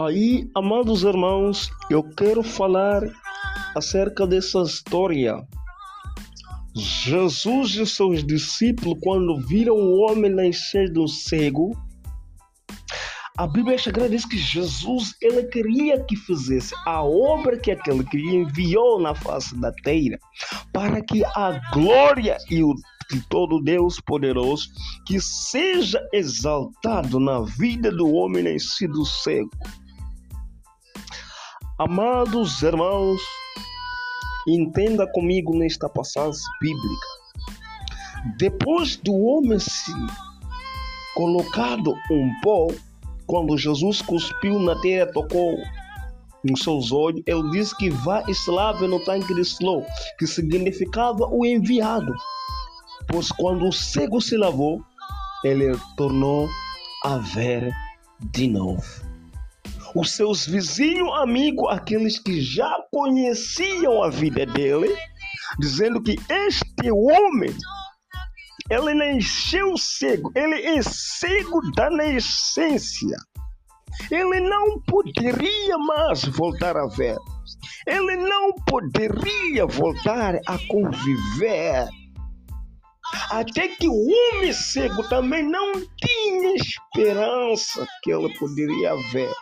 Aí, amados irmãos, eu quero falar acerca dessa história. Jesus e seus discípulos, quando viram o homem nascer do cego, a Bíblia Sagrada diz que Jesus ele queria que fizesse a obra que aquele que enviou na face da terra, para que a glória e o de todo Deus poderoso que seja exaltado na vida do homem nascido cego. Amados irmãos, entenda comigo nesta passagem bíblica. Depois do homem se colocado um pó, quando Jesus cuspiu na terra, tocou nos seus olhos, ele disse que vai e no tanque de Siloé, que significava o enviado. Pois quando o cego se lavou, ele tornou a ver de novo. Os seus vizinhos, amigos, aqueles que já conheciam a vida dele, dizendo que este homem ele nasceu cego, ele é cego da nascença. Ele não poderia mais voltar a ver. Ele não poderia voltar a conviver. Até que o homem cego também não tinha esperança que ele poderia ver.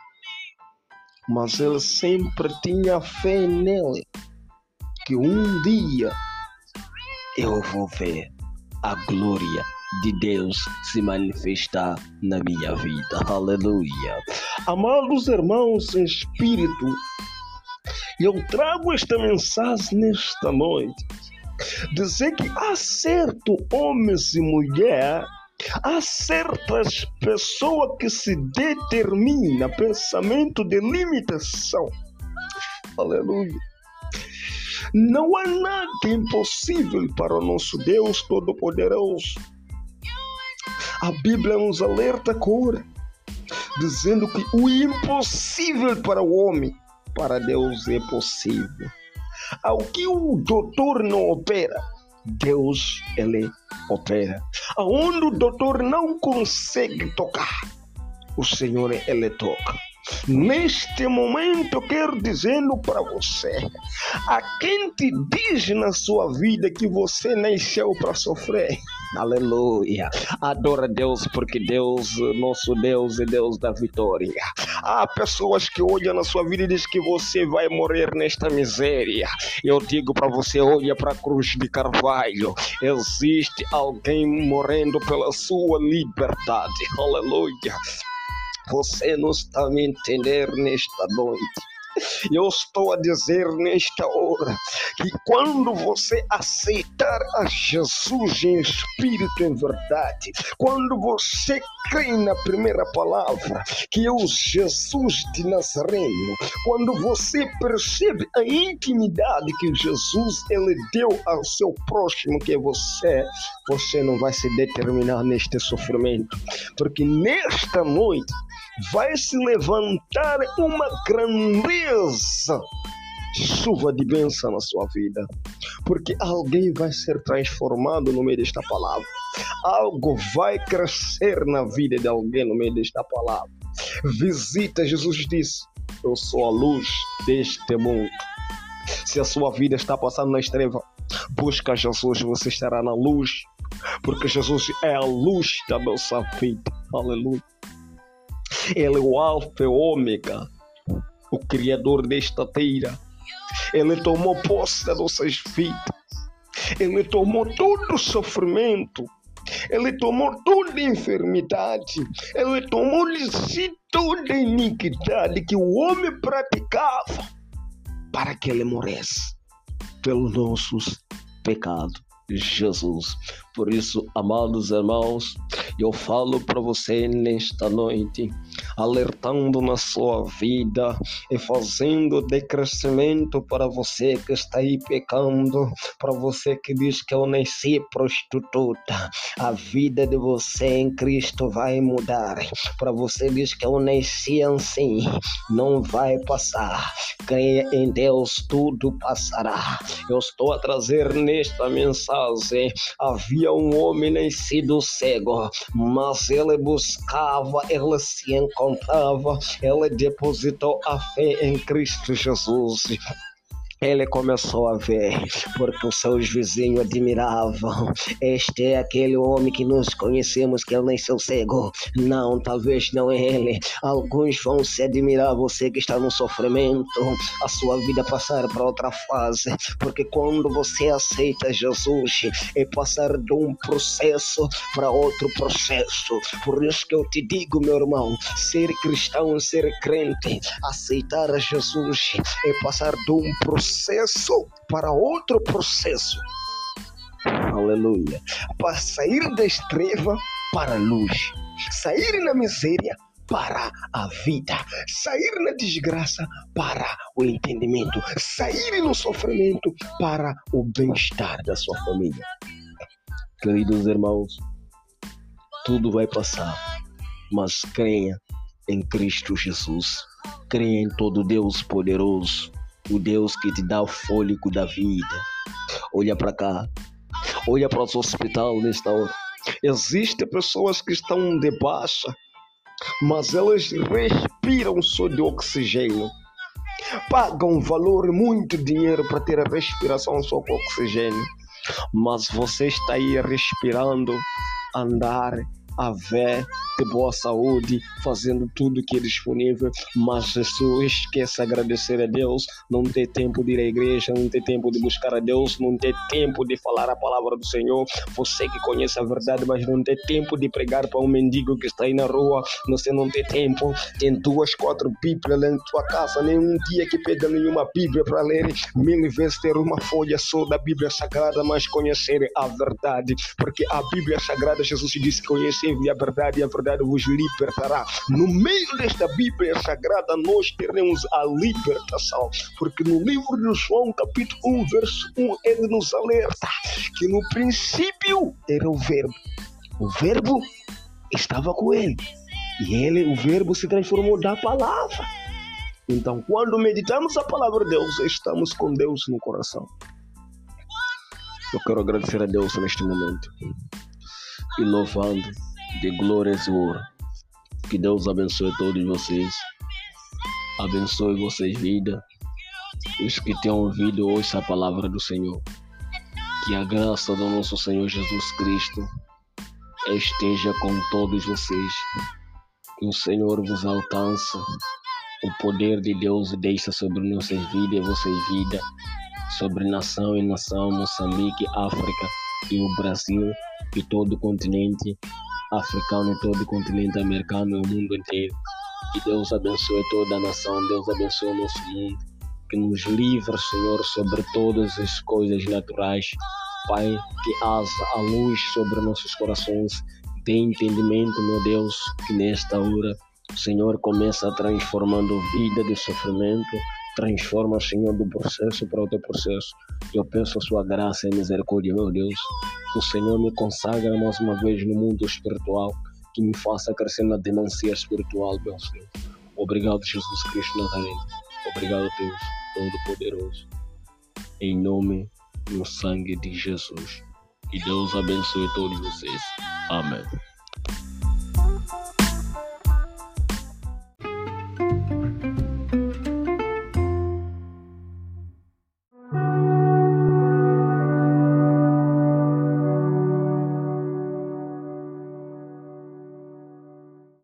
Mas ele sempre tinha fé nele. Que um dia eu vou ver a glória de Deus se manifestar na minha vida. Aleluia. Amados irmãos em espírito, eu trago esta mensagem nesta noite. Dizer que há certo homens e mulher, há certas pessoas que se determina pensamento de limitação. Aleluia não há nada impossível para o nosso Deus Todo-Poderoso. A Bíblia nos alerta agora, dizendo que o impossível para o homem, para Deus é possível. Ao que o doutor não opera, Deus ele opera. Aonde o doutor não consegue tocar, o Senhor ele toca. Neste momento, quero dizendo para você: a quem te diz na sua vida que você nasceu para sofrer? Aleluia. Adora Deus porque Deus, nosso Deus, é Deus da vitória. Há pessoas que olham na sua vida e dizem que você vai morrer nesta miséria. Eu digo para você, olha para a cruz de Carvalho. Existe alguém morrendo pela sua liberdade. Aleluia. Você não está me entender nesta noite. Eu estou a dizer nesta hora que quando você aceitar a Jesus em espírito em verdade, quando você crê na primeira palavra, que é o Jesus de Nazareno, quando você percebe a intimidade que Jesus ele deu ao seu próximo, que é você, você não vai se determinar neste sofrimento, porque nesta noite vai se levantar uma grandeza chuva de bênção na sua vida, porque alguém vai ser transformado no meio desta palavra, algo vai crescer na vida de alguém no meio desta palavra. Visita, Jesus disse: Eu sou a luz deste mundo. Se a sua vida está passando na estreva, busca Jesus, você estará na luz, porque Jesus é a luz da nossa vida. Aleluia. Ele é o Alfa e o Ômega, o Criador desta terra. Ele tomou posse das nossas vidas. Ele tomou todo o sofrimento. Ele tomou toda a enfermidade. Ele tomou de si toda a iniquidade que o homem praticava para que ele morresse pelos nossos pecados. Jesus. Por isso, amados irmãos, eu falo para você nesta noite alertando na sua vida e fazendo decrescimento para você que está aí pecando, para você que diz que eu nasci prostituta. A vida de você em Cristo vai mudar. Para você diz que eu nasci assim, não vai passar. Creia em Deus, tudo passará. Eu estou a trazer nesta mensagem. Havia um homem nascido cego, mas ele buscava, ele se encontrava, ele depositou a fé em Cristo Jesus ele começou a ver, porque os seus vizinhos admiravam. Este é aquele homem que nós conhecemos, que ele nem seu cego. Não, talvez não é ele. Alguns vão se admirar, você que está no sofrimento, a sua vida passar para outra fase. Porque quando você aceita Jesus, é passar de um processo para outro processo. Por isso que eu te digo, meu irmão, ser cristão, ser crente, aceitar Jesus, é passar de um processo processo para outro processo. Aleluia. Para sair da estreva para a luz. Sair na miséria para a vida, sair na desgraça para o entendimento, sair no sofrimento para o bem-estar da sua família. Queridos irmãos, tudo vai passar, mas creia em Cristo Jesus, creia em todo Deus poderoso, o Deus que te dá o fôlego da vida. Olha para cá, olha para o hospital nesta hora. Existem pessoas que estão de baixa, mas elas respiram só de oxigênio. Pagam valor, muito dinheiro para ter a respiração só com oxigênio. Mas você está aí respirando, andar, a ver de boa saúde, fazendo tudo que é disponível, mas Jesus esquece agradecer a Deus, não ter tempo de ir à igreja, não ter tempo de buscar a Deus, não ter tempo de falar a palavra do Senhor. Você que conhece a verdade, mas não tem tempo de pregar para um mendigo que está aí na rua, você não tem tempo, tem duas, quatro Bíblias lá em tua casa, nem um dia que pega nenhuma Bíblia para ler, mil vezes ter uma folha só da Bíblia Sagrada, mas conhecer a verdade, porque a Bíblia Sagrada, Jesus disse: conhecei a verdade e a verdade vos libertará. No meio desta Bíblia Sagrada, nós teremos a libertação, porque no livro de João, capítulo 1, verso 1, ele nos alerta que no princípio era o Verbo. O Verbo estava com ele. E ele, o Verbo, se transformou da palavra. Então, quando meditamos a palavra de Deus, estamos com Deus no coração. Eu quero agradecer a Deus neste momento e louvando de e ouro. Que Deus abençoe todos vocês. Abençoe vocês, vida. Os que têm ouvido hoje a palavra do Senhor. Que a graça do nosso Senhor Jesus Cristo esteja com todos vocês. Que o Senhor vos alcance. O poder de Deus deixa sobre nossas vidas e vossas vidas. Sobre nação e nação, Moçambique, África e o Brasil e todo o continente africano e todo o continente americano o mundo inteiro. Que Deus abençoe toda a nação, Deus abençoe o nosso mundo. Que nos livre, Senhor, sobre todas as coisas naturais. Pai, que haja a luz sobre nossos corações. Dê entendimento, meu Deus, que nesta hora o Senhor começa transformando vida de sofrimento transforma, Senhor, do processo para outro processo. Eu peço a sua graça e misericórdia, meu Deus. Que o Senhor me consagra mais uma vez no mundo espiritual, que me faça crescer na demência espiritual, meu Senhor. Obrigado, Jesus Cristo Nazareno. Obrigado, Deus Todo-Poderoso. Em nome no sangue de Jesus. Que Deus abençoe todos vocês. Amém.